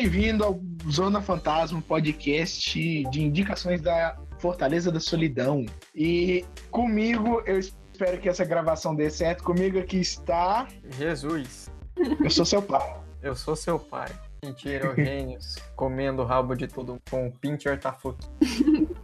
bem-vindo ao Zona Fantasma, podcast de indicações da Fortaleza da Solidão. E comigo, eu espero que essa gravação dê certo. Comigo aqui está. Jesus. Eu sou seu pai. Eu sou seu pai. Mentira, gênios comendo o rabo de todo com um pincher tafuki.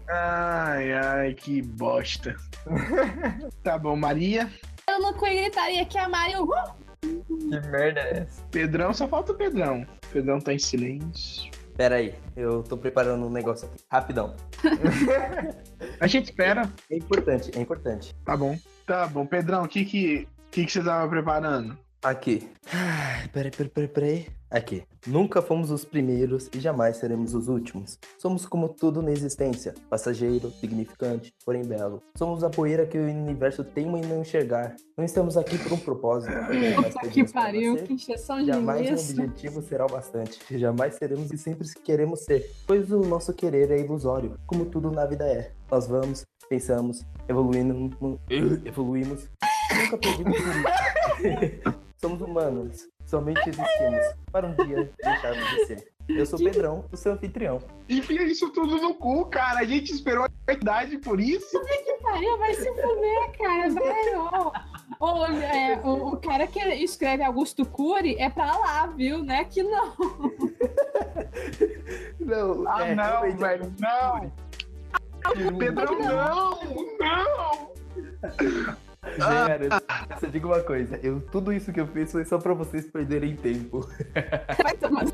Ai, ai, que bosta. tá bom, Maria. Eu não gritaria que a Maria. Uhul! Que merda é essa? Pedrão, só falta o Pedrão. O Pedrão tá em silêncio. Pera aí, eu tô preparando um negócio aqui. Rapidão. A gente espera. É importante, é importante. Tá bom. Tá bom, Pedrão, o que que, que, que você tava preparando? Aqui. Ai, Peraí, peraí, peraí, peraí. Aqui. Nunca fomos os primeiros e jamais seremos os últimos. Somos como tudo na existência: passageiro, significante, porém belo. Somos a poeira que o universo teima em não enxergar. Não estamos aqui por um propósito. Puta que pariu, que encheção de Jamais um objetivo será o bastante. Jamais seremos e sempre queremos ser, pois o nosso querer é ilusório, como tudo na vida é. Nós vamos, pensamos, evoluindo, evoluímos. Nunca isso. Somos humanos, somente existimos para um dia deixarmos de ser. Eu sou o Pedrão, o seu anfitrião. Enfia isso tudo no cu, cara. A gente esperou a idade por isso. Que pariu, vai se fuder, cara, velho. Ô, ô, é, o, o cara que escreve Augusto Cury é pra lá, viu? Né? Que não. Não, Ah, é, não, velho, não. Pedrão, não, não. Eu só digo uma coisa, eu, tudo isso que eu fiz foi só pra vocês perderem tempo. Vai tomar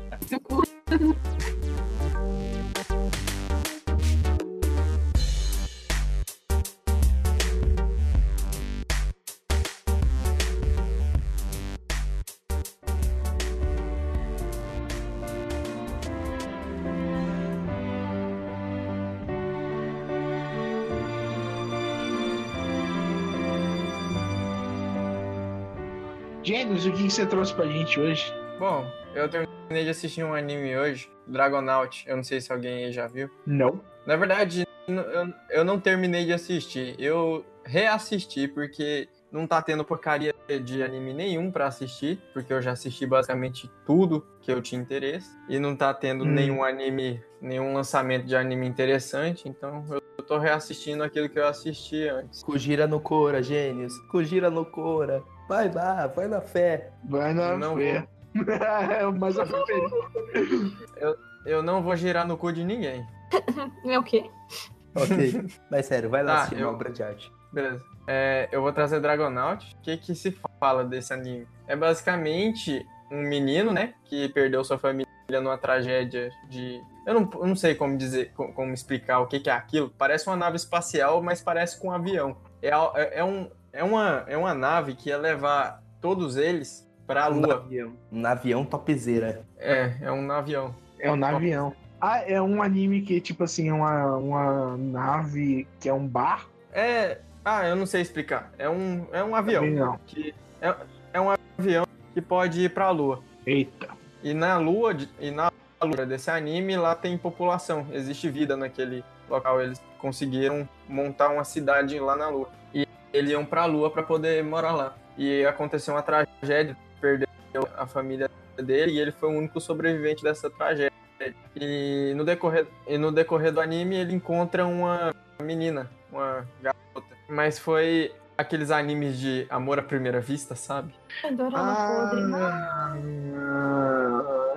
Gênesis, o que você trouxe pra gente hoje? Bom, eu terminei de assistir um anime hoje, Dragonaut. Eu não sei se alguém aí já viu. Não. Na verdade, eu, não terminei de assistir. Eu reassisti porque não tá tendo porcaria de anime nenhum pra assistir, porque eu já assisti basicamente tudo que eu tinha interesse e não tá tendo Hum. nenhum anime, nenhum lançamento de anime interessante, então eu eu tô reassistindo aquilo que eu assisti antes. Kujira no Cora, gênios. Kujira no Cora. Vai lá, vai na fé. Vai na Não fé. é o mais preferido. Eu não vou girar no cu de ninguém. É o quê? Ok. Mas sério, vai lá Tá, assistir eu- uma obra de arte. Beleza. É, eu vou trazer Dragonaut. O que, que se fala desse anime? É basicamente um menino, né? Que perdeu sua família numa tragédia de. Eu não, eu não sei como dizer, co- como, explicar o que, que é aquilo. Parece uma nave espacial, mas parece com um avião. É, é, é um, é, uma, é uma nave que ia levar todos eles pra Um lua. navião. Um navião topzera. É, é um avião. É um navião. Ah, é um anime que, tipo assim, é uma, uma nave que é um bar? É. Ah, eu não sei explicar. É um, é um avião. Não. Que é, é um avião que pode ir pra lua. Eita. E na lua, de- e na lua desse anime, lá tem população, existe vida naquele local. Eles conseguiram montar uma cidade lá na lua. E eles iam pra lua pra poder morar lá. E aconteceu uma tragédia, perdeu a família dele e ele foi o único sobrevivente dessa tragédia. E no decorrer, e no decorrer do anime ele encontra uma menina, uma garota. Mas foi aqueles animes de amor à primeira vista, sabe? Adorando Ah, podre, mas...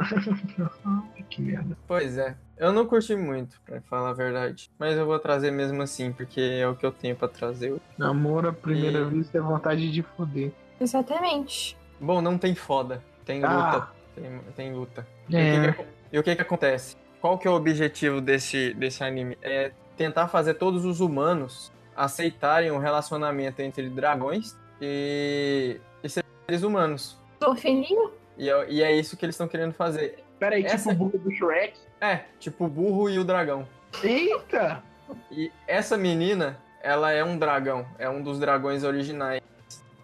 que merda. Pois é. Eu não curti muito, pra falar a verdade. Mas eu vou trazer mesmo assim, porque é o que eu tenho pra trazer. Namoro à primeira E- vista é vontade de foder. Exatamente. Bom, não tem foda. Tem luta. Ah. Tem, tem luta. E, o É. que que e o que que acontece? Qual que é o objetivo desse, desse anime? É tentar fazer todos os humanos aceitarem o relacionamento entre dragões e, e seres humanos. Tô filhinho? E é, e é isso que eles estão querendo fazer. Pera aí, Essa- tipo o burro do Shrek. É, tipo o burro e o dragão. Eita! E essa menina, ela é um dragão, é um dos dragões originais.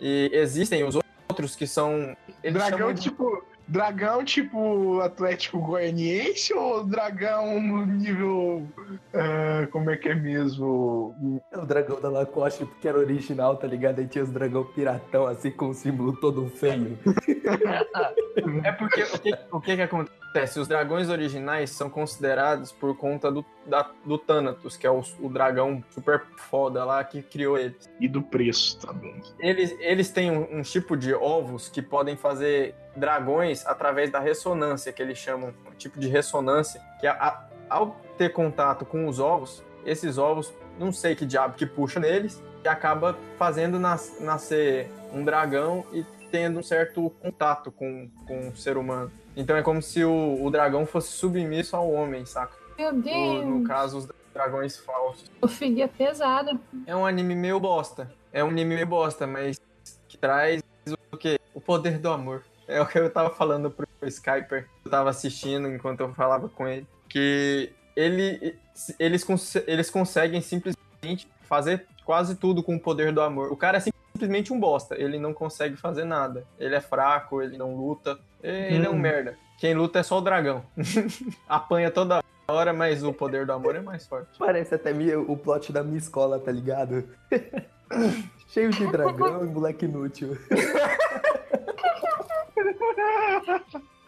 E existem os outros que são. Dragão de- tipo. Dragão tipo Atlético Goianiense ou dragão no nível. ah, como é que é mesmo? É o dragão da Lacoste, porque era original, tá ligado? Aí tinha os dragão piratão, assim, com o símbolo todo feio. É porque o que, o que que acontece? Acontece? Os dragões originais são considerados por conta do, da- do Thanatos, que é o, o dragão super foda lá que criou eles. E do preço também. Eles, eles têm um, um tipo de ovos que podem fazer dragões através da ressonância, que eles chamam, um tipo de ressonância, que a- a- ao ter contato com os ovos, esses ovos, não sei que diabo que puxa neles, e acaba fazendo nas- nascer um dragão e tendo um certo contato com, com o ser humano. Então é como se o, o dragão fosse submisso ao homem, saca? Meu Deus. no caso, os dragões falsos. Zoofilia pesada. É um anime meio bosta. É um anime meio bosta, mas que traz o quê? O poder do amor. É o que eu tava falando pro Skyper. Eu tava assistindo enquanto eu falava com ele. Que ele, eles, eles conseguem simplesmente fazer quase tudo com o poder do amor. O cara é simplesmente um bosta. Ele não consegue fazer nada. Ele é fraco, ele não luta. Ele é um Hum. merda. Quem luta é só o dragão. Apanha toda hora, mas o poder do amor é mais forte. Parece até o plot da minha escola, tá ligado? Cheio de dragão e moleque inútil.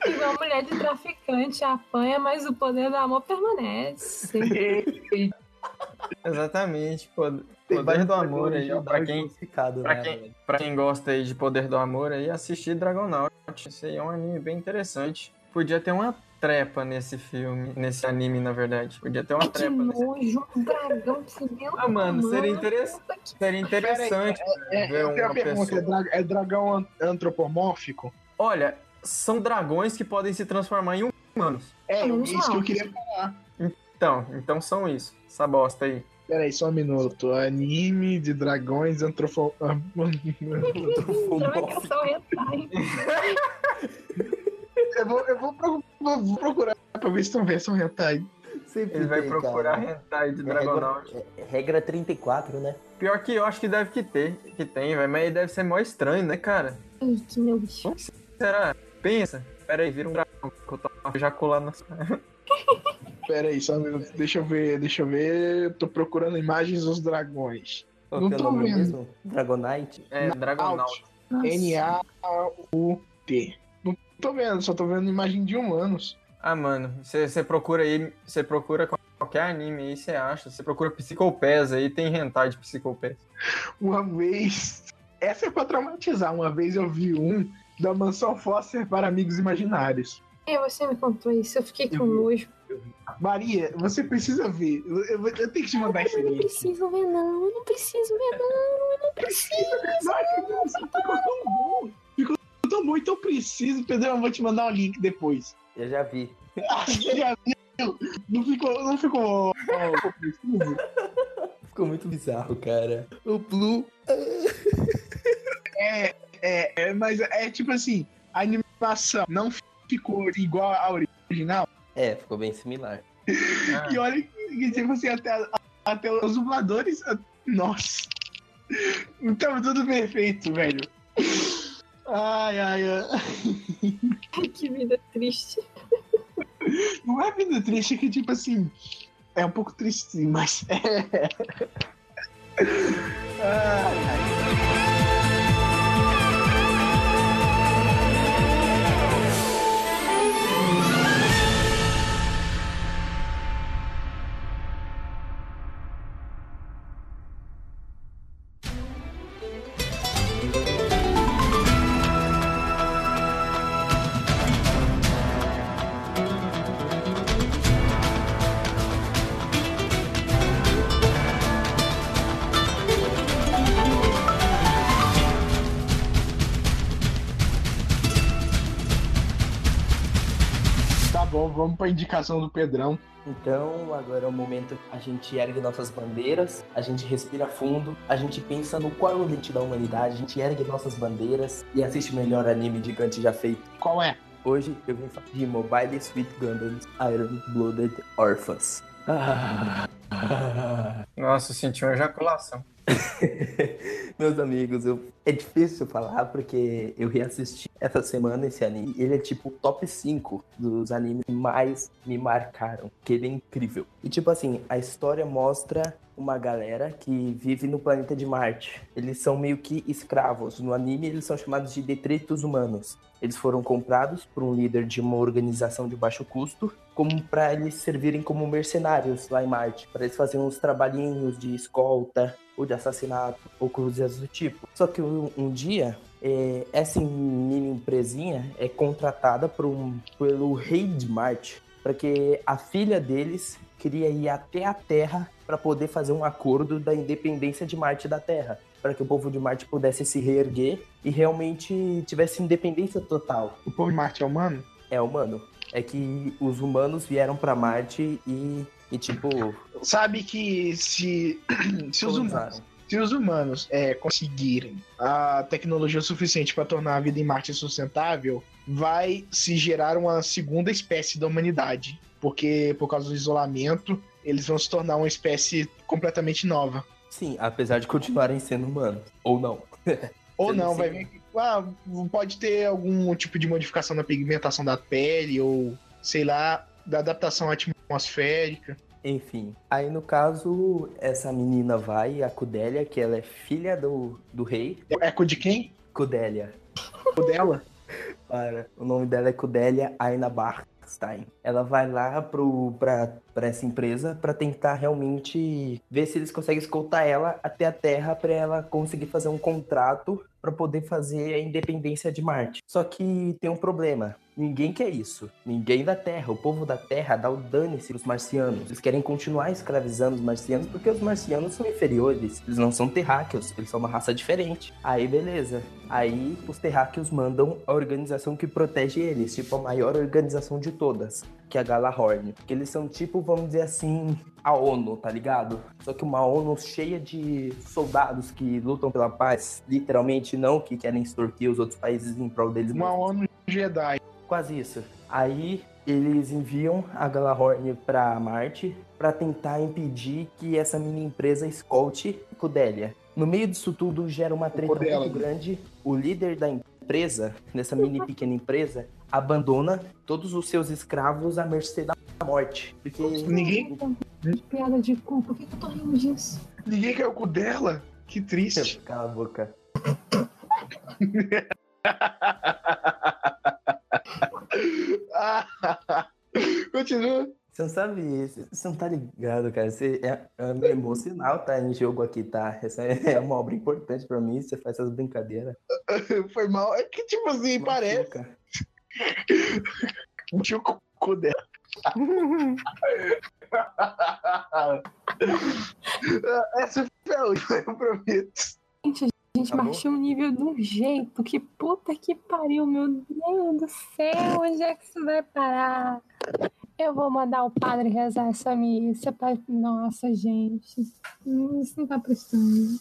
Igual mulher de traficante apanha, mas o poder do amor permanece. Exatamente, pô. Tem Poder do amor aí, pra quem, pra né, quem- pra quem gosta aí de Poder do Amor aí, assistir Dragonaut. Esse aí é um anime bem interessante. Podia ter uma trepa nesse filme, nesse anime, na verdade. Podia ter uma que trepa nesse nojo, um dragão pegando Ah, mano, seria mano. interessante. Puta que- Seria interessante É, ver eu tenho uma pergunta: é, pessoa. dra- é dragão an- antropomórfico? Olha, são dragões que podem se transformar em humanos. É, Menos isso que eu queria falar. Então, então são isso. Essa bosta aí. Peraí, só um minuto. Anime de dragões antropo... Será que eu vou, eu vou, pro- vou- vou procurar pra ver se talvez são hentai. Sempre Ele vai tem, procurar cara. hentai de É Dragonaut. regra, é regra 34, né? Pior que eu acho que deve que ter, que tem, velho. Mas deve ser mó estranho, né, cara? Ai, que nojo. Será? Pensa. Pera aí, vira um dragão que eu tô ejaculando na Peraí, só um minuto. Deixa eu ver, deixa eu ver. Tô procurando imagens dos dragões. Qual Não é tô vendo. mesmo? Dragonite? É, Dragonaut. N-A-U-T. Não tô vendo, só tô vendo imagem de humanos. Ah, mano, você procura aí, você procura qualquer anime aí, você acha. Você procura Psicopés aí, tem hentai de Psicopés. Uma vez. Essa é pra traumatizar. Uma vez eu vi um da mansão Foster para amigos imaginários. É, você me contou isso, eu fiquei com Eu nojo. Maria, você precisa ver. Eu, eu- eu tenho que te mandar esse Eu não link. preciso ver, não. Eu não preciso ver, não. Eu não preciso. Vai, nossa, ficou tão bom. Ficou tão bom, então eu preciso. Pedro, eu vou te mandar o link depois. Eu já vi. Ah, você já viu? Não ficou. Não ficou. ficou preciso? Ficou muito bizarro, cara. O Blue. É, é, é, mas é tipo assim, a animação não ficou igual à original. É, ficou bem similar. Ah, E olha que, tipo assim, até, até os dubladores. Nossa. Então, tudo perfeito, velho. Ai, ai, ai. Ai, que vida triste. Não é vida triste, é que tipo assim. É um pouco triste, sim, mas é. Ai, ai. Vamos pra indicação do Pedrão. Então, agora é o momento que a gente ergue nossas bandeiras, a gente respira fundo, a gente pensa no qual é o limite da humanidade, a gente ergue nossas bandeiras e assiste o melhor anime gigante já feito. Qual é? Hoje eu vim falar de Mobile Sweet Gundams Iron Blooded Orphans. Ah, Nossa, senti uma ejaculação. Meus amigos, eu... é difícil falar porque eu reassisti essa semana esse anime. Ele é tipo top 5 dos animes que mais me marcaram. Que ele é incrível. E tipo assim, a história mostra uma galera que vive no planeta de Marte. Eles são meio que escravos. No anime, eles são chamados de detritos humanos. Eles foram comprados por um líder de uma organização de baixo custo, como para eles servirem como mercenários lá em Marte, para eles fazerem uns trabalhinhos de escolta ou de assassinato ou coisas do tipo. Só que um, um dia é, essa mini empresinha é contratada por um, pelo rei de Marte para que a filha deles queria ir até a Terra para poder fazer um acordo da independência de Marte da Terra, para que o povo de Marte pudesse se reerguer e realmente tivesse independência total. O povo de Marte é humano? É humano. É que os humanos vieram para Marte e, e tipo. Sabe que se, se os humanos se os humanos é, conseguirem a tecnologia suficiente para tornar a vida em Marte sustentável, vai se gerar uma segunda espécie da humanidade. Porque, por causa do isolamento, eles vão se tornar uma espécie completamente nova. Sim, apesar de continuarem sendo humanos. Ou não. ou não, vai ver que ah, pode ter algum tipo de modificação na pigmentação da pele, ou sei lá, da adaptação atmosférica. Enfim, aí no caso, essa menina vai, a Cudélia, que ela é filha do, do rei. É de quem? Cudélia. Cudela? Para, o nome dela é Cudélia Ainabar. Stein. Ela vai lá pro, pra, pra essa empresa para tentar realmente ver se eles conseguem escoltar ela até a Terra para ela conseguir fazer um contrato para poder fazer a independência de Marte. Só que tem um problema. Ninguém quer isso. Ninguém da Terra. O povo da Terra dá o dane-se os marcianos. Eles querem continuar escravizando os marcianos porque os marcianos são inferiores. Eles não são terráqueos. Eles são uma raça diferente. Aí, beleza. Aí, os terráqueos mandam a organização que protege eles. Tipo, a maior organização de todas. Que é a Galahorn. Que eles são tipo, vamos dizer assim, a ONU, tá ligado? Só que uma ONU cheia de soldados que lutam pela paz. Literalmente, não que querem extorquir os outros países em prol deles. Uma ONU Jedi. Quase isso. Aí eles enviam a Galahorn para Marte para tentar impedir que essa mini empresa escolte Cudélia. No meio disso tudo gera uma treta muito grande. O líder da empresa, dessa mini pequena empresa, abandona todos os seus escravos à mercê da morte. Porque ninguém. Piada de cu, por que, que eu tô rindo disso? Ninguém quer o cu dela? Que triste. Cala a boca. Continua. Você não sabe, você não tá ligado, cara. Você é, é emocional tá em jogo aqui, tá? Essa é uma obra importante pra mim, você faz essas brincadeiras. Foi mal. É que, tipo assim, Machuca. parece. Tinha o cu dela. Essa foi a última, eu prometo. Gente, a gente tá baixou o nível de um jeito que puta que pariu, meu Deus do céu, onde é que isso vai parar? Eu vou mandar o padre rezar essa missa pra... Nossa, gente, isso não tá prestando.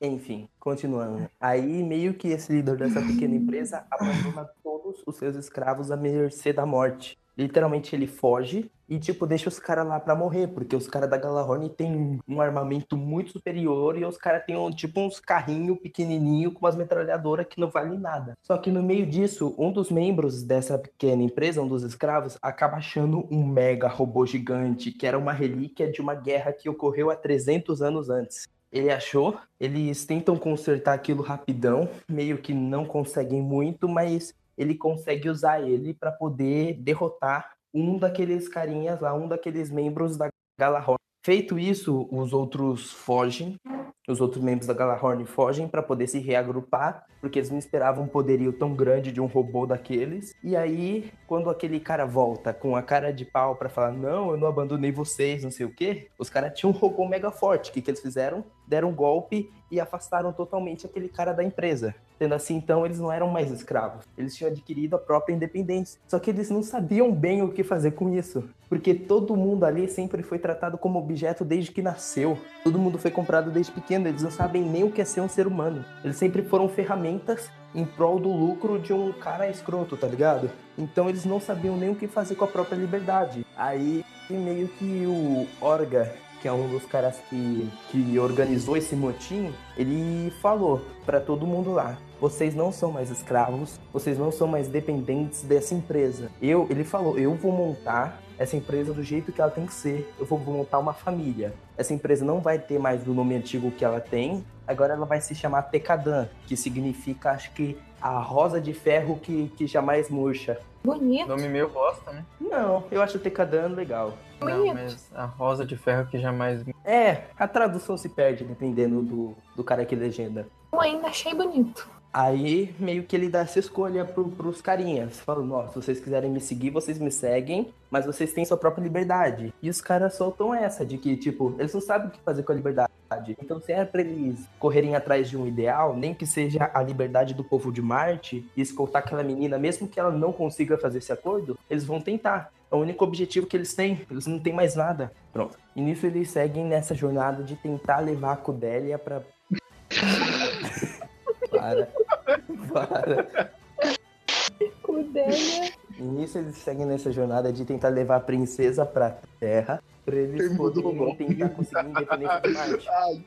Enfim, continuando. Aí, meio que esse líder dessa pequena empresa abandona todos os seus escravos à mercê da morte. Literalmente ele foge e, tipo, deixa os caras lá pra morrer, porque os caras da Galahorn tem um armamento muito superior e os caras têm, um, tipo, uns carrinhos pequenininho com umas metralhadoras que não valem nada. Só que no meio disso, um dos membros dessa pequena empresa, um dos escravos, acaba achando um mega robô gigante, que era uma relíquia de uma guerra que ocorreu há 300 anos antes. Ele achou, eles tentam consertar aquilo rapidão, meio que não conseguem muito, mas ele consegue usar ele para poder derrotar um daqueles carinhas lá, um daqueles membros da Galahorn. Feito isso, os outros fogem, os outros membros da Galahorn fogem para poder se reagrupar, porque eles não esperavam um poderio tão grande de um robô daqueles. E aí, quando aquele cara volta com a cara de pau para falar: Não, eu não abandonei vocês, não sei o quê, os caras tinham um robô mega forte. O que, que eles fizeram? Deram um golpe e afastaram totalmente aquele cara da empresa. Sendo assim, então, eles não eram mais escravos. Eles tinham adquirido a própria independência. Só que eles não sabiam bem o que fazer com isso. Porque todo mundo ali sempre foi tratado como objeto desde que nasceu. Todo mundo foi comprado desde pequeno. Eles não sabem nem o que é ser um ser humano. Eles sempre foram ferramentas em prol do lucro de um cara escroto, tá ligado? Então eles não sabiam nem o que fazer com a própria liberdade. Aí meio que o Orga, que é um dos caras que, que organizou esse motim, ele falou para todo mundo lá: vocês não são mais escravos, vocês não são mais dependentes dessa empresa. Eu, ele falou, eu vou montar essa empresa do jeito que ela tem que ser. Eu vou montar uma família. Essa empresa não vai ter mais o nome antigo que ela tem. Agora ela vai se chamar Tecadan, que significa, acho que, a rosa de ferro que, que jamais murcha. Bonito. Nome meio bosta, né? Não, eu acho Tecadan legal. Não, mas a rosa de ferro que jamais. É, a tradução se perde dependendo do, do cara que legenda. Eu ainda achei bonito. Aí meio que ele dá essa escolha pro, pros carinhas. Falando, ó, se vocês quiserem me seguir, vocês me seguem, mas vocês têm sua própria liberdade. E os caras soltam essa, de que, tipo, eles não sabem o que fazer com a liberdade. Então, se é pra eles correrem atrás de um ideal, nem que seja a liberdade do povo de Marte e escoltar aquela menina, mesmo que ela não consiga fazer esse acordo, eles vão tentar. É o único objetivo que eles têm. Eles não têm mais nada. Pronto. E nisso eles seguem nessa jornada de tentar levar a Codélia pra. para. Para. E nisso eles seguem nessa jornada de tentar levar a princesa pra Terra pra eles do poderem tentar conseguir independência de Marte. Ai,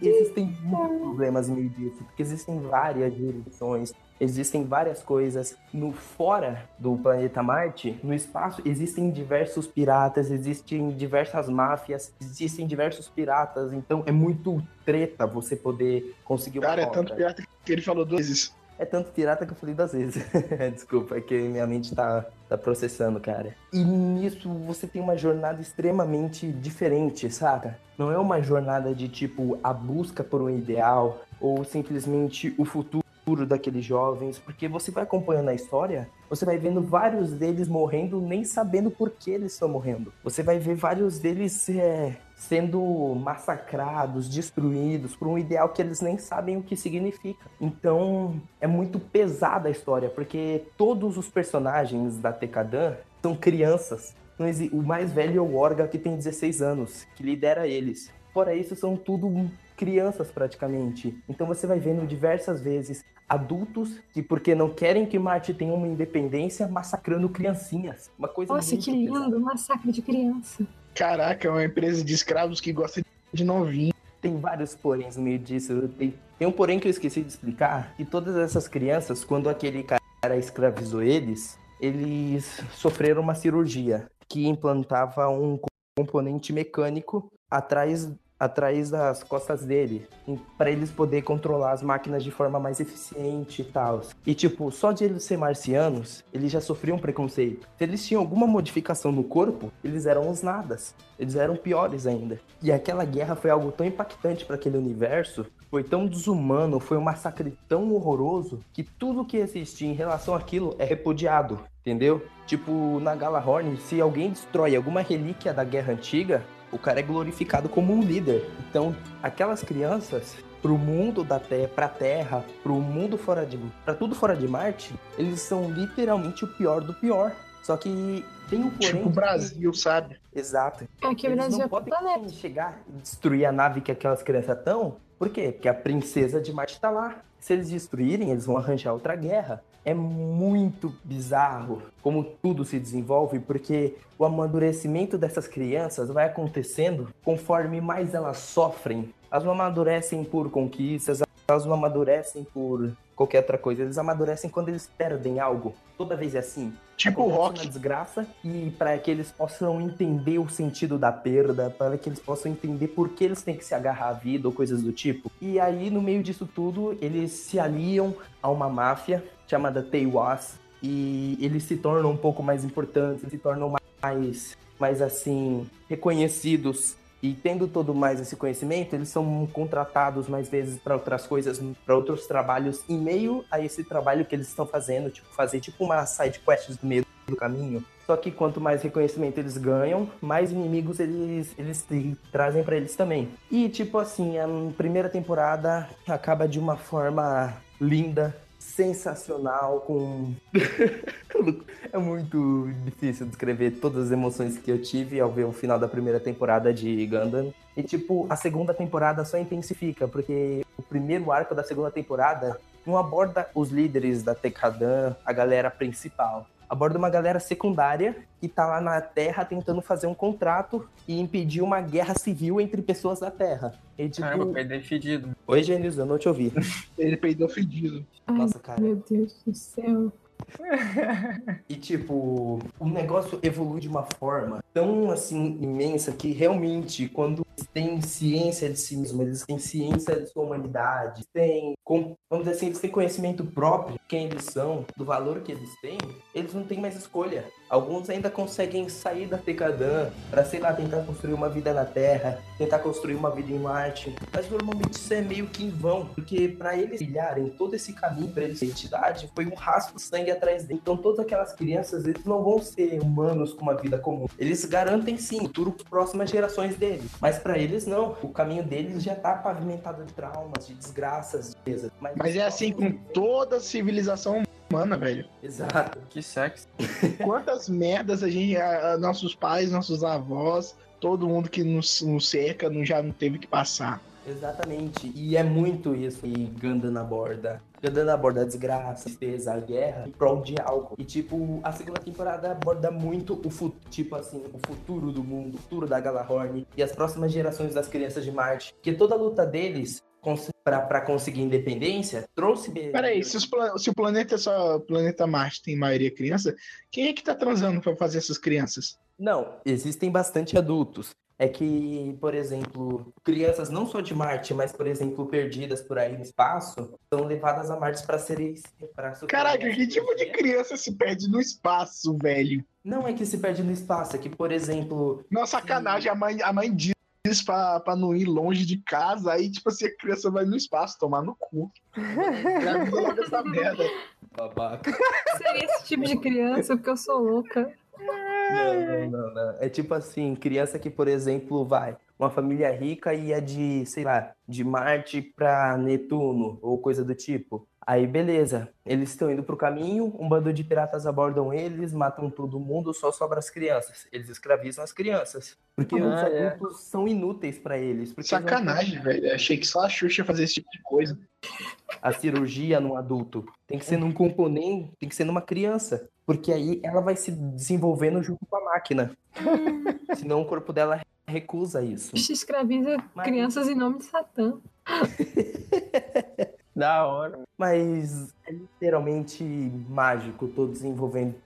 Existem muitos problemas no meio disso, porque existem várias jurisdições, existem várias coisas no fora do planeta Marte, no espaço existem diversos piratas, existem diversas máfias, existem diversos piratas, então é muito treta você poder conseguir uma cara, é tanto pirata que ele falou duas vezes. É tanto pirata que eu falei duas vezes. Desculpa, é que minha mente tá, tá processando, cara. E nisso você tem uma jornada extremamente diferente, saca? Não é uma jornada de tipo a busca por um ideal ou simplesmente o futuro daqueles jovens, porque você vai acompanhando a história, você vai vendo vários deles morrendo nem sabendo por que eles estão morrendo. Você vai ver vários deles é, sendo massacrados, destruídos por um ideal que eles nem sabem o que significa. Então é muito pesada a história, porque todos os personagens da Tekadan são crianças. O mais velho é o Orga, que tem 16 anos, que lidera eles. Fora isso, são tudo crianças praticamente. Então você vai vendo diversas vezes adultos que, porque não querem que Marte tenha uma independência, massacrando criancinhas. Uma coisa Nossa, que pesada. lindo. Massacre de criança. Caraca, é uma empresa de escravos que gosta de novinho. Tem vários poréns no meio disso. Tem, tem um porém que eu esqueci de explicar. Que todas essas crianças, quando aquele cara escravizou eles, eles sofreram uma cirurgia que implantava um componente mecânico atrás, atrás das costas dele, para eles poderem controlar as máquinas de forma mais eficiente e tal. E tipo, só de eles ser marcianos, eles já sofriam preconceito. Se eles tinham alguma modificação no corpo, eles eram os nadas. Eles eram piores ainda. E aquela guerra foi algo tão impactante para aquele universo, foi tão desumano, foi um massacre tão horroroso, que tudo que existia em relação àquilo é repudiado, entendeu? Tipo, na Galahorn, se alguém destrói alguma relíquia da guerra antiga, o cara é glorificado como um líder. Então, aquelas crianças, pro mundo da Terra, pra Terra, pro mundo fora de. pra tudo fora de Marte, eles são literalmente o pior do pior. Só que tem um porém. Tipo o Brasil, sabe? Exato. É que o Eles Brasil não é podem planeta. chegar e destruir a nave que aquelas crianças estão. Por quê? Porque a princesa de Marte tá lá. Se eles destruírem, eles vão arranjar outra guerra. É muito bizarro como tudo se desenvolve, porque o amadurecimento dessas crianças vai acontecendo conforme mais elas sofrem. Elas não amadurecem por conquistas, elas não amadurecem por qualquer outra coisa. Eles amadurecem quando eles perdem algo. Toda vez é assim Tipo o acontece rock. uma desgraça e para que eles possam entender o sentido da perda, para que eles possam entender por que eles têm que se agarrar à vida ou coisas do tipo. E aí, no meio disso tudo, eles se aliam a uma máfia chamada Teiwas e eles se tornam um pouco mais importantes, se tornam mais, mais assim, reconhecidos. E tendo todo mais esse conhecimento, eles são contratados mais vezes para outras coisas, para outros trabalhos, em meio a esse trabalho que eles estão fazendo, tipo, fazer tipo uma side quest do meio do caminho. Só que quanto mais reconhecimento eles ganham, mais inimigos eles, eles trazem para eles também. E tipo assim, a primeira temporada acaba de uma forma linda, sensacional, com. é muito difícil descrever todas as emoções que eu tive ao ver o final da primeira temporada de Gundam. E, tipo, a segunda temporada só intensifica, porque o primeiro arco da segunda temporada não aborda os líderes da Tekadan, a galera principal. Aborda uma galera secundária que tá lá na Terra tentando fazer um contrato e impedir uma guerra civil entre pessoas da Terra. E, tipo... Caramba, peidei fedido. Oi, Gênesis, eu não te ouvi. Ele peidou fedido. Ai, Nossa, cara. meu Deus do céu. E tipo, o negócio evolui de uma forma tão assim imensa que realmente quando eles têm ciência de si mesmo, eles têm ciência de sua humanidade, têm, vamos dizer assim, eles têm conhecimento próprio quem eles são, do valor que eles têm, eles não têm mais escolha. Alguns ainda conseguem sair da Tecadã para, sei lá, tentar construir uma vida na Terra, tentar construir uma vida em Marte. Mas normalmente isso é meio que em vão, porque para eles trilharem todo esse caminho para eles ter identidade, foi um rastro de sangue atrás deles. Então todas aquelas crianças, eles não vão ser humanos com uma vida comum. Eles garantem sim o futuro para próximas gerações deles. Mas para eles não. O caminho deles já tá pavimentado de traumas, de desgraças, de coisas. Mas é assim com toda a civilização humana, velho. Exato. Que sexy. Quantas merdas a gente, a- a- nossos pais, nossos avós, todo mundo que nos, nos cerca não, já não teve que passar. Exatamente. E é muito isso que Gundam aborda. Gundam aborda a desgraça, a tristeza, a guerra em prol de algo. E, tipo, a segunda temporada aborda muito o futuro, tipo assim, o futuro do mundo, o futuro da Galahorn e as próximas gerações das crianças de Marte. Que toda a luta deles pra conseguir independência trouxe... Peraí, se, se o planeta é só o planeta Marte tem maioria criança, quem é que tá transando pra fazer essas crianças? Não, existem bastante adultos. É que, por exemplo, crianças não só de Marte, mas, por exemplo, perdidas por aí no espaço, são levadas a Marte para serem. Pra Caraca, que tipo de criança se perde no espaço, velho? Não é que se perde no espaço, é que, por exemplo, Não, sacanagem, a mãe, a mãe diz pra, pra não ir longe de casa, aí, tipo assim, a criança vai no espaço tomar no cu. Gravida logo essa merda. babaca. Seria esse tipo de criança, porque eu sou louca. Não, não, não, não. É tipo assim, criança que, por exemplo, vai, uma família rica ia de, sei lá, de Marte pra Netuno, ou coisa do tipo. Aí, beleza, eles estão indo pro caminho, um bando de piratas abordam eles, matam todo mundo, só sobra as crianças. Eles escravizam as crianças. Porque os Ah, é. adultos são inúteis pra eles. Porque eles não Sacanagem, velho. Achei que só a Xuxa fazia esse tipo de coisa. a cirurgia num adulto. Tem que ser num componente, tem que ser numa criança. Porque aí ela vai se desenvolvendo junto com a máquina. Senão o corpo dela recusa isso. Se escraviza Mas- crianças em nome de Satã. Da hora. Mas é literalmente mágico todo desenvolvimento,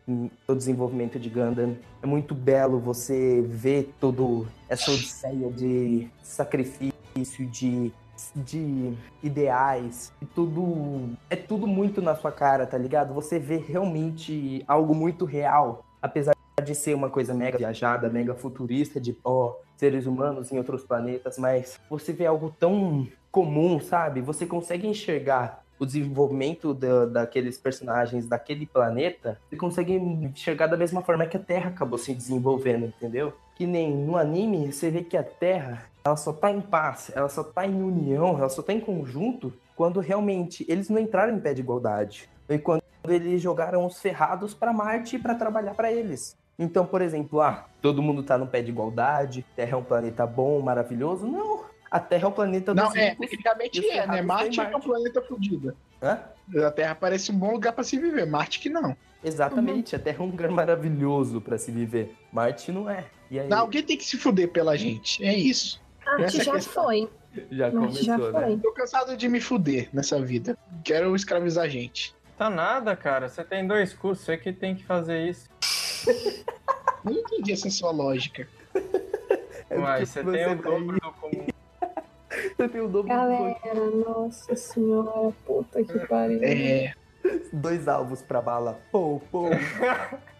todo desenvolvimento de Gundam. É muito belo você ver todo essa odisseia de sacrifício, de, de ideais. E tudo. É tudo muito na sua cara, tá ligado? Você vê realmente algo muito real. Apesar de ser uma coisa mega viajada, mega futurista, de ó, seres humanos em outros planetas, mas você vê algo tão comum, sabe? Você consegue enxergar o desenvolvimento da- daqueles personagens daquele planeta, você consegue enxergar da mesma forma que a Terra acabou se desenvolvendo, entendeu? Que nem no anime, você vê que a Terra, ela só tá em paz, ela só tá em união, ela só tá em conjunto quando realmente eles não entraram em pé de igualdade. Foi quando eles jogaram os ferrados para Marte para trabalhar para eles. Então, por exemplo, ah, todo mundo tá no pé de igualdade, Terra é um planeta bom, maravilhoso. Não, a Terra é o planeta Não, dos é, ricos. tecnicamente é, né? Marte têm é um Marte. planeta fodido. Hã? A Terra parece um bom lugar pra se viver, Marte que não. Exatamente, a Terra é um lugar maravilhoso para se viver. Marte não é. E aí, Não, alguém tem que se fuder pela gente. É isso. Arte Essa já questão. foi. já Arte começou, já né? foi. Tô cansado de me fuder nessa vida. Quero escravizar gente. Tá nada, cara. Você tem dois cursos, você que tem que fazer isso. Não entendi essa sua lógica. É Uai, porque você tem o vai- dobro do comum. Você tem o dobro Galera, nossa senhora, puta que pariu. É. dois alvos pra bala. Pô, pô.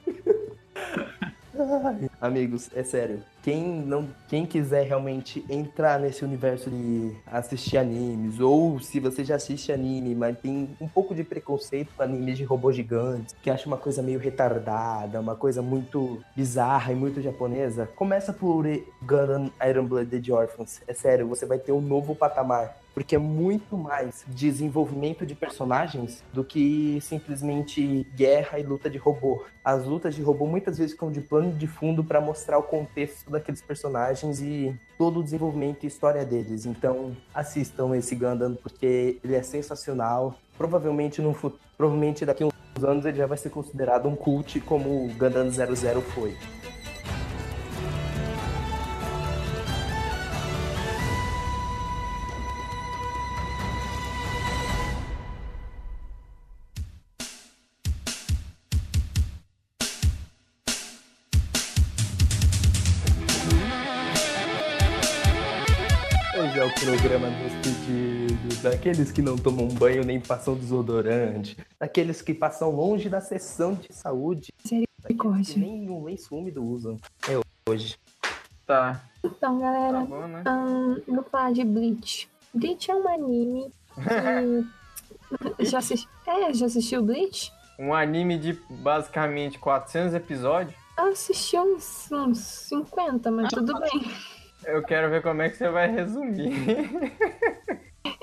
Amigos, é sério. Quem não, quem quiser realmente entrar nesse universo de assistir animes, ou se você já assiste anime, mas tem um pouco de preconceito com animes de robôs gigantes, que acha uma coisa meio retardada, uma coisa muito bizarra e muito japonesa, começa por Gundam Iron Blooded Orphans. É sério, você vai ter um novo patamar porque é muito mais desenvolvimento de personagens do que simplesmente guerra e luta de robô. As lutas de robô muitas vezes ficam de plano de fundo para mostrar o contexto daqueles personagens e todo o desenvolvimento e história deles. Então, assistam esse Gundam porque ele é sensacional. Provavelmente no provavelmente daqui a uns anos ele já vai ser considerado um cult como o Gundam 00 foi. Programa despedido, daqueles que não tomam banho nem passam desodorante, daqueles que passam longe da sessão de saúde, daqueles que nem um lenço úmido usam. É hoje. Tá. Então, Tá galera, bom, né? ahn, vou falar de Bleach. Bleach é um anime que... já, assisti... é, já assistiu Bleach? Um anime de basicamente 400 episódios. Eu assisti uns, uns 50, mas tudo bem. Eu quero ver como é que você vai resumir.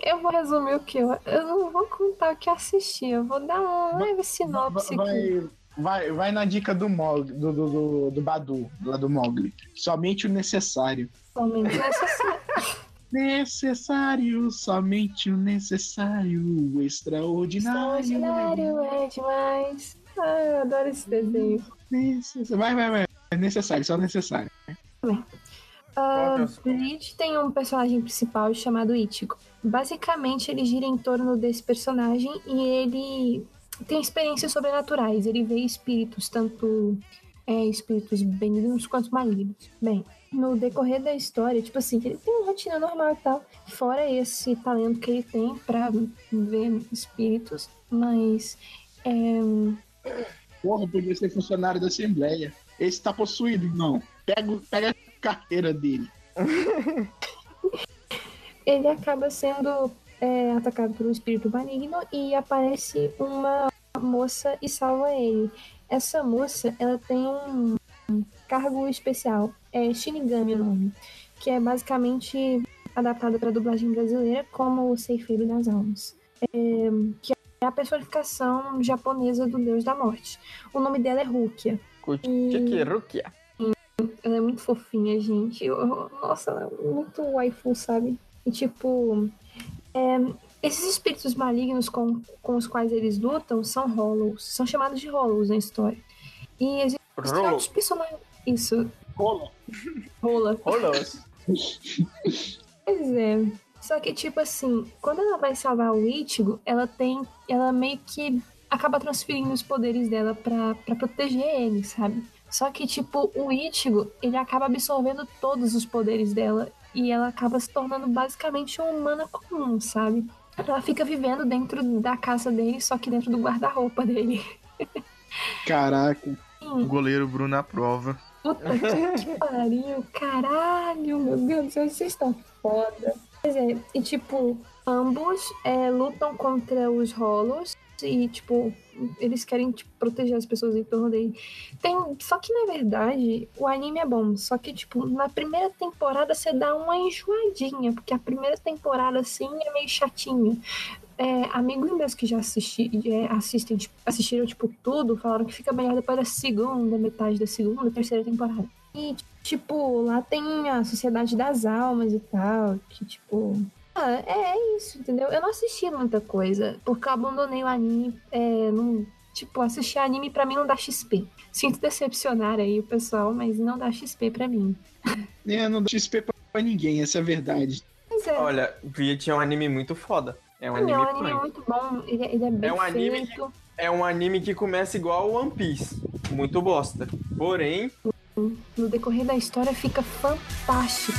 Eu vou resumir o que eu... Eu não vou contar o que eu assisti, eu vou dar uma leve sinopse aqui. Vai, vai, vai na dica do Mog, do, do, do, do Badu, lá do Mogli. Somente o necessário. Somente necessário. Necessário, somente o necessário, o extraordinário. Extraordinário é demais. Ah, eu adoro esse desenho. Necessário. Vai, vai, vai. É necessário, só necessário. Qual que é o seu? Bleach tem um personagem principal chamado Ichigo. Basicamente, ele gira em torno desse personagem e ele tem experiências sobrenaturais. Ele vê espíritos, tanto é, espíritos benignos quanto malignos. Bem, no decorrer da história, tipo assim, ele tem uma rotina normal e tal, fora esse talento que ele tem pra ver espíritos, mas é, Porra, podia ser funcionário da Assembleia. Esse tá possuído, não. Pega, o- pega a carteira dele. ele acaba sendo é, atacado por um espírito maligno e aparece uma moça e salva ele. Essa moça, ela tem um cargo especial, é Shinigami o nome, que é basicamente adaptada para dublagem brasileira como o Ceifeiro das Almas, é, que é a personificação japonesa do deus da morte. O nome dela é Rukia. Kuchiki Rukia. Ela é muito fofinha, gente. Eu- nossa, ela é muito waifu, sabe? E tipo. é, esses espíritos malignos com, com os quais eles lutam são Hollows. São chamados de Hollows na história. E existem outros personagens. Isso, Rola. rola. Pois é. Só que, tipo assim, quando ela vai salvar o Ichigo, ela tem. Ela meio que acaba transferindo os poderes dela pra proteger ele, sabe? Só que, tipo, o Ichigo, ele acaba absorvendo todos os poderes dela. E ela acaba se tornando basicamente uma humana comum, sabe? Ela fica vivendo dentro da casa dele, só que dentro do guarda-roupa dele. Caraca. O goleiro Bruno aprova. Puta que pariu, caralho, meu Deus do céu, vocês estão foda. Pois é, e tipo, ambos é, lutam contra os rolos e, tipo, eles querem tipo, proteger as pessoas em torno dele. Tem, só que na verdade, o anime é bom, só que, tipo, na primeira temporada você dá uma enjoadinha, porque a primeira temporada, assim, é meio chatinho. É, amigos meus que já assisti, é, assistem, tipo, assistiram tipo, tudo, falaram que fica melhor depois da segunda, metade da segunda, terceira temporada. E, tipo, lá tem a Sociedade das Almas e tal, que, tipo. Ah, é, é isso, entendeu? Eu não assisti muita coisa, porque eu abandonei o anime. É, não, tipo, assistir anime pra mim não dá XP. Sinto decepcionar aí o pessoal, mas não dá XP pra mim. É, não dá XP pra ninguém, essa é a verdade. É, Olha, Bleach é um anime muito foda. É um é um anime anime muito bom, ele, é- ele é bem um anime feito. É um anime que começa igual One Piece. Muito bosta. Porém, No decorrer da história fica fantástico.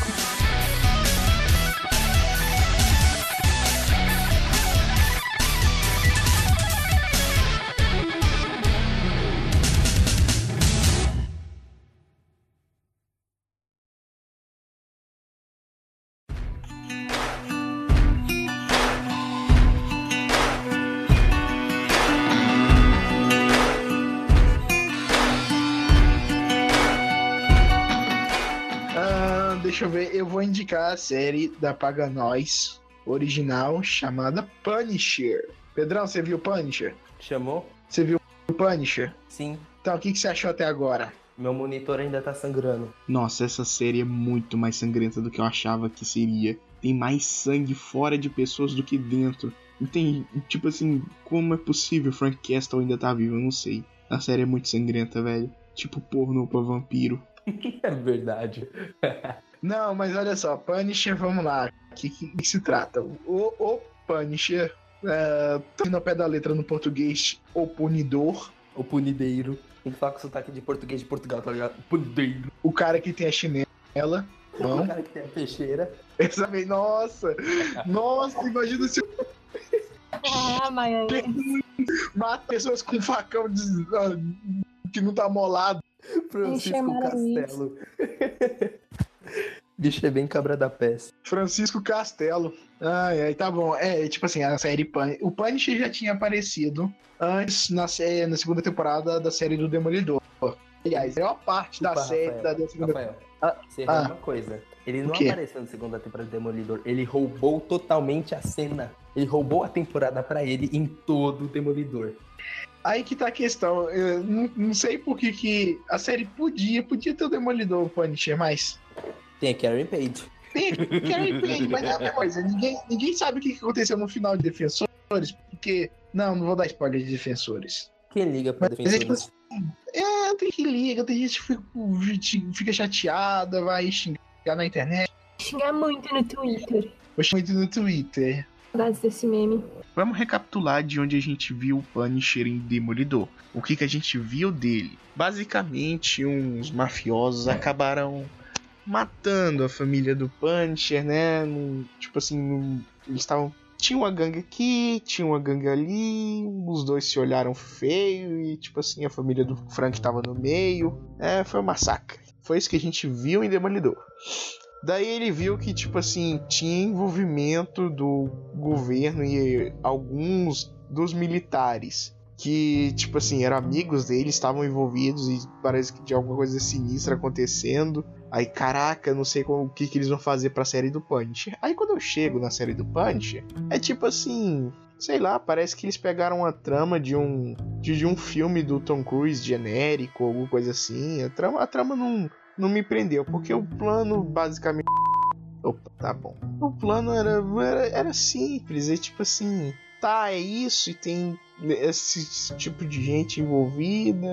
Eu vou indicar a série da Paga Nós original chamada Punisher. Pedrão, você viu Punisher? Chamou? Você viu Punisher? Sim. Então, o que, que você achou até agora? Meu monitor ainda tá sangrando. Nossa, essa série é muito mais sangrenta do que eu achava que seria. Tem mais sangue fora de pessoas do que dentro. Tem, tipo assim, como é possível Frank Castle ainda tá vivo? Eu não sei. A série é muito sangrenta, velho. Tipo pornô pra vampiro. É verdade. Não, mas olha só, Punisher, vamos lá. O que, que, que se trata? O, o Punisher, é, tô indo ao pé da letra no português, o punidor. O punideiro. Tem que falar com sotaque de português de Portugal, tá ligado? Punideiro. O cara que tem a chinela. O Bom, cara que tem a peixeira. exatamente. Nossa! Nossa, imagina se eu Ah, Miami. mato pessoas com facão de- ah, que não tá molado. Francisco Castelo. Bicho é bem cabra da peça. Francisco Castelo. Ai, ai, tá bom. É, tipo assim, a série Pun... O Punisher já tinha aparecido antes na, na segunda temporada da série do Demolidor. Aliás, é uma parte da série Rafael. da, da segunda Rafael, Ah, você errou ah. uma coisa. Ele não apareceu na segunda temporada do Demolidor. Ele roubou totalmente a cena. Ele roubou a temporada pra ele em todo o Demolidor. Aí que tá a questão. Eu não, não sei por que, que a série podia, podia ter o Demolidor, o Punisher, mas. Tem a Karen Page. Tem Carrie Page, mas é a mesma coisa. Ninguém, ninguém sabe o que aconteceu no final de Defensores, porque. Não, não vou dar spoiler de Defensores. Quem liga pra Mas defensores? É, tem que liga, tem gente que fica, fica chateada, vai xingar na internet, Xingar muito no Twitter. poxa muito no Twitter. Saudades desse meme. Vamos recapitular de onde a gente viu o Punisher em Demolidor. O que, que a gente viu dele? Basicamente, uns mafiosos acabaram matando a família do Punisher, né? Num- tipo assim, num- eles estavam. Tinha uma gangue aqui, tinha uma gangue ali, os dois se olharam feio e, tipo assim, a família do Frank tava no meio. É, foi um massacre. Foi isso que a gente viu em Demolidor. Daí ele viu que, tipo assim, tinha envolvimento do governo e alguns dos militares que, tipo assim, eram amigos dele, estavam envolvidos e parece que tinha alguma coisa sinistra acontecendo. Aí, caraca, não sei como, o que, que eles vão fazer pra série do Punisher. Aí quando eu chego na série do Punisher, é tipo assim, sei lá, parece que eles pegaram uma trama de um de, de um filme do Tom Cruise genérico, alguma coisa assim. A trama, a trama não, não me prendeu, porque o plano basicamente. Opa, tá bom. O plano era, era, era simples, é tipo assim, tá, é isso, e tem esse tipo de gente envolvida.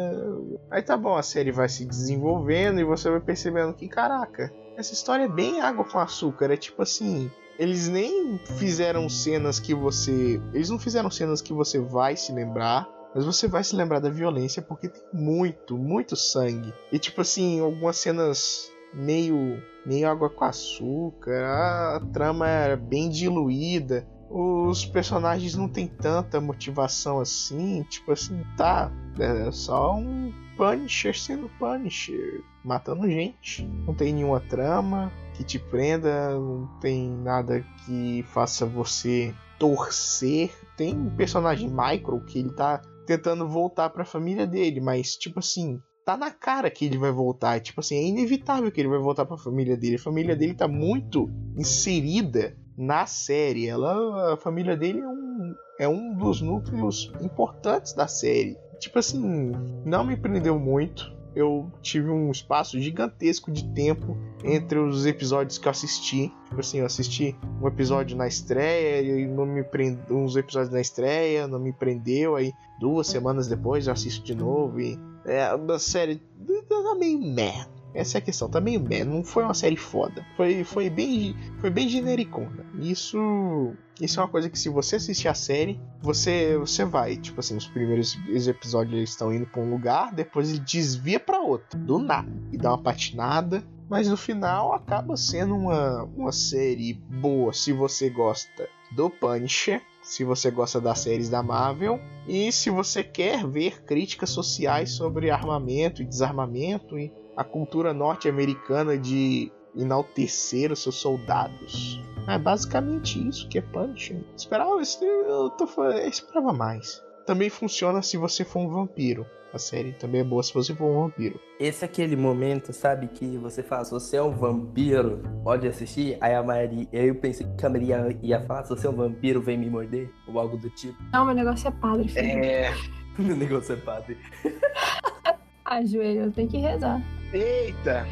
Aí tá bom, a série vai se desenvolvendo e você vai percebendo que, caraca, essa história é bem água com açúcar. É tipo assim. Eles nem fizeram cenas que você. Eles não fizeram cenas que você vai se lembrar. Mas você vai se lembrar da violência porque tem muito, muito sangue. E tipo assim, algumas cenas meio. meio água com açúcar. A trama era bem diluída. Os personagens não tem tanta motivação assim. Tipo assim, tá. É só um Punisher sendo Punisher. Matando gente. Não tem nenhuma trama que te prenda. Não tem nada que faça você torcer. Tem um personagem Michael que ele tá tentando voltar pra família dele, mas tipo assim, tá na cara que ele vai voltar. Tipo assim, é inevitável que ele vai voltar pra família dele. A família dele tá muito inserida na série. Ela, a família dele é um, é um dos núcleos importantes da série. Tipo assim, não me prendeu muito. Eu tive um espaço gigantesco de tempo entre os episódios que eu assisti. Tipo assim, eu assisti um episódio na estreia e não me prendeu. Uns episódios na estreia, não me prendeu. Aí duas semanas depois eu assisto de novo. E é a série tá meio meh. Essa é a questão, tá meio meh. Não foi uma série foda. Foi, foi bem foi bem genericona. Isso isso é uma coisa que se você assistir a série, você você vai, tipo assim, os primeiros episódios eles estão indo para um lugar, depois ele desvia para outro, do nada, e dá uma patinada, mas no final acaba sendo uma, uma série boa se você gosta do Punisher, se você gosta das séries da Marvel e se você quer ver críticas sociais sobre armamento e desarmamento e a cultura norte-americana de enaltecer os seus soldados. É basicamente isso que é Punisher. Esperava, eu tô, eu esperava mais. Também funciona se você for um vampiro. A série também é boa se você for um vampiro. Esse é aquele momento, sabe, que você fala, se você é um vampiro, pode assistir. Aí a Maria, aí eu pensei que a Maria ia falar, se você é um vampiro, vem me morder, ou algo do tipo. Não, meu negócio é padre, filho. É. o negócio é padre. Ajoelho, tem que rezar. Eita!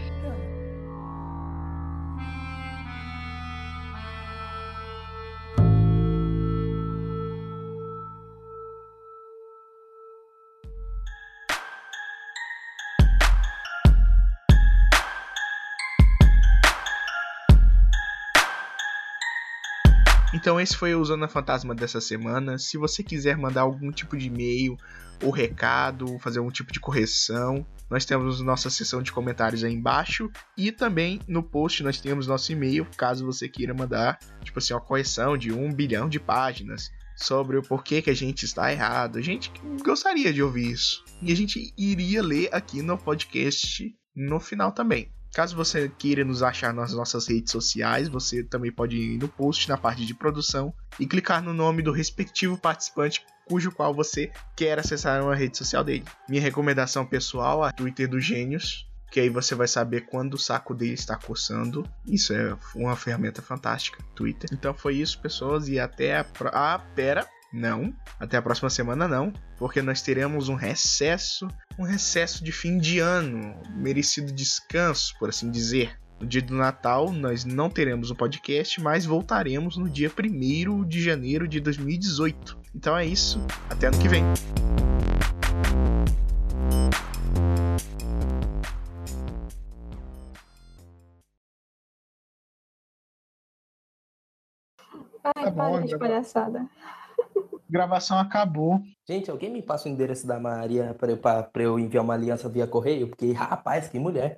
Então esse foi o Zona Fantasma dessa semana. Se você quiser mandar algum tipo de e-mail ou recado, fazer algum tipo de correção, nós temos nossa seção de comentários aí embaixo e também no post nós temos nosso e-mail, caso você queira mandar, tipo assim, uma correção de um bilhão de páginas sobre o porquê que a gente está errado. A gente gostaria de ouvir isso. E a gente iria ler aqui no podcast no final também. Caso você queira nos achar nas nossas redes sociais, você também pode ir no post na parte de produção e clicar no nome do respectivo participante cujo qual você quer acessar uma rede social dele. Minha recomendação pessoal é Twitter dos Gênios, que aí você vai saber quando o saco dele está coçando. Isso é uma ferramenta fantástica, Twitter. Então foi isso, pessoas, e até a. Pro... Ah, pera! Não, até a próxima semana não, porque nós teremos um recesso, um recesso de fim de ano, merecido descanso, por assim dizer. No dia do Natal nós não teremos um podcast, mas voltaremos no dia 1 de janeiro de 2018. Então é isso, até ano que vem. Ai, tá bom, para de palhaçada gravação acabou. Gente, alguém me passa o endereço da Maria para eu, eu enviar uma aliança via correio? Porque, rapaz, que mulher.